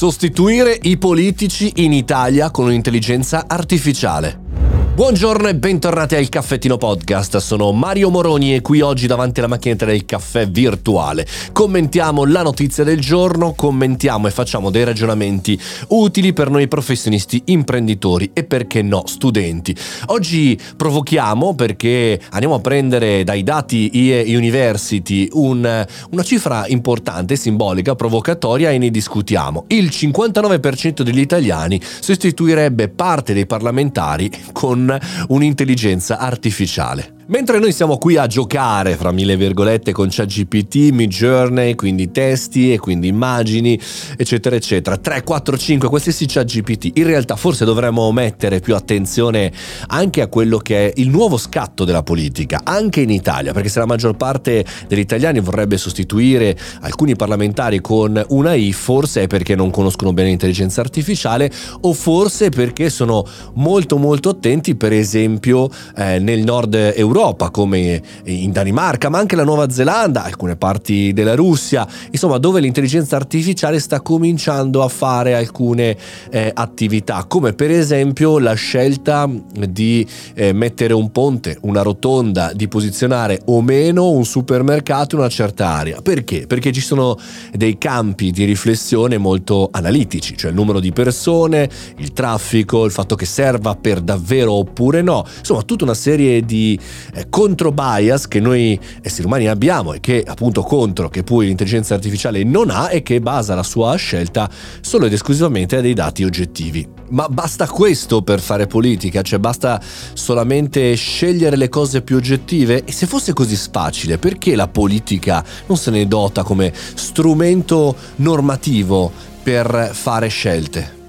Sostituire i politici in Italia con un'intelligenza artificiale. Buongiorno e bentornati al Caffettino Podcast, sono Mario Moroni e qui oggi davanti alla macchinetta del caffè virtuale. Commentiamo la notizia del giorno, commentiamo e facciamo dei ragionamenti utili per noi professionisti, imprenditori e perché no studenti. Oggi provochiamo perché andiamo a prendere dai dati IE University un, una cifra importante, simbolica, provocatoria e ne discutiamo. Il 59% degli italiani sostituirebbe parte dei parlamentari con un'intelligenza artificiale. Mentre noi siamo qui a giocare, fra mille virgolette, con ChatGPT, Midjourney, quindi testi e quindi immagini, eccetera, eccetera, 3, 4, 5, qualsiasi ChatGPT, in realtà forse dovremmo mettere più attenzione anche a quello che è il nuovo scatto della politica, anche in Italia, perché se la maggior parte degli italiani vorrebbe sostituire alcuni parlamentari con una I, forse è perché non conoscono bene l'intelligenza artificiale o forse perché sono molto molto attenti, per esempio, eh, nel nord Europa Europa, come in Danimarca, ma anche la Nuova Zelanda, alcune parti della Russia, insomma dove l'intelligenza artificiale sta cominciando a fare alcune eh, attività, come per esempio la scelta di eh, mettere un ponte, una rotonda, di posizionare o meno un supermercato in una certa area. Perché? Perché ci sono dei campi di riflessione molto analitici, cioè il numero di persone, il traffico, il fatto che serva per davvero oppure no, insomma tutta una serie di contro bias che noi esseri umani abbiamo e che appunto contro che poi l'intelligenza artificiale non ha e che basa la sua scelta solo ed esclusivamente a dei dati oggettivi. Ma basta questo per fare politica, cioè basta solamente scegliere le cose più oggettive? E se fosse così facile, perché la politica non se ne dota come strumento normativo per fare scelte?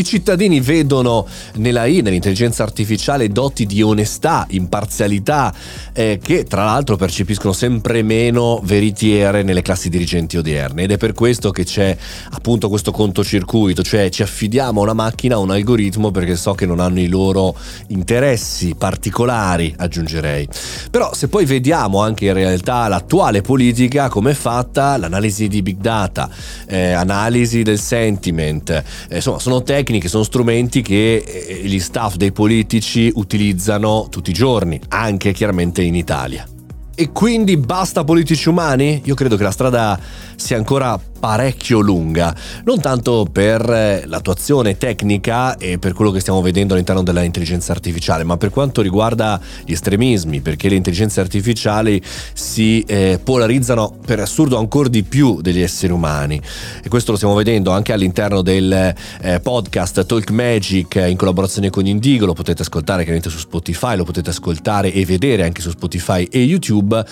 I cittadini vedono nella I, nell'intelligenza artificiale, doti di onestà, imparzialità, eh, che tra l'altro percepiscono sempre meno veritiere nelle classi dirigenti odierne. Ed è per questo che c'è appunto questo contocircuito, cioè ci affidiamo a una macchina, a un algoritmo, perché so che non hanno i loro interessi particolari, aggiungerei. Però se poi vediamo anche in realtà l'attuale politica, come è fatta, l'analisi di big data, eh, analisi del sentiment, eh, insomma sono tecniche tecniche, sono strumenti che eh, gli staff dei politici utilizzano tutti i giorni, anche chiaramente in Italia. E quindi basta politici umani? Io credo che la strada sia ancora parecchio lunga, non tanto per eh, l'attuazione tecnica e per quello che stiamo vedendo all'interno dell'intelligenza artificiale, ma per quanto riguarda gli estremismi, perché le intelligenze artificiali si eh, polarizzano per assurdo ancora di più degli esseri umani. E questo lo stiamo vedendo anche all'interno del eh, podcast Talk Magic in collaborazione con Indigo, lo potete ascoltare chiaramente su Spotify, lo potete ascoltare e vedere anche su Spotify e YouTube,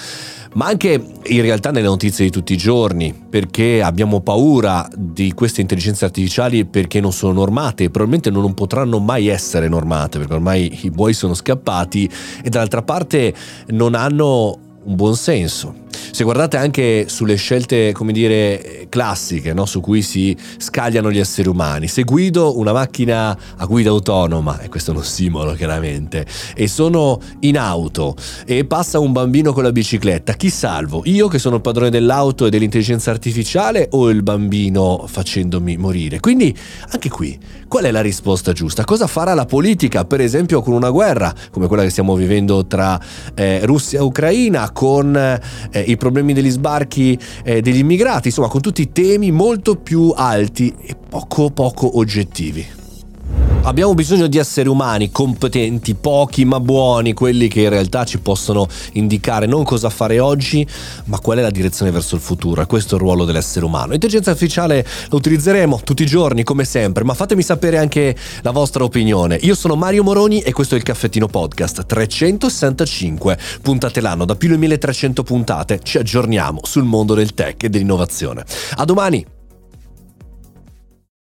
ma anche in realtà nelle notizie di tutti i giorni, perché abbiamo paura di queste intelligenze artificiali perché non sono normate e probabilmente non potranno mai essere normate, perché ormai i buoi sono scappati e dall'altra parte non hanno un buon senso. Se guardate anche sulle scelte, come dire, classiche, no? su cui si scagliano gli esseri umani, se guido una macchina a guida autonoma, e questo è uno simbolo chiaramente, e sono in auto e passa un bambino con la bicicletta, chi salvo? Io che sono il padrone dell'auto e dell'intelligenza artificiale o il bambino facendomi morire? Quindi anche qui, qual è la risposta giusta? Cosa farà la politica, per esempio, con una guerra come quella che stiamo vivendo tra eh, Russia e Ucraina, con eh, i problemi degli sbarchi eh, degli immigrati, insomma con tutti temi molto più alti e poco poco oggettivi. Abbiamo bisogno di esseri umani competenti, pochi ma buoni, quelli che in realtà ci possono indicare non cosa fare oggi, ma qual è la direzione verso il futuro. E questo è il ruolo dell'essere umano. L'intelligenza artificiale la utilizzeremo tutti i giorni, come sempre, ma fatemi sapere anche la vostra opinione. Io sono Mario Moroni e questo è il Caffettino Podcast. 365 puntate l'anno, da più di 1300 puntate ci aggiorniamo sul mondo del tech e dell'innovazione. A domani!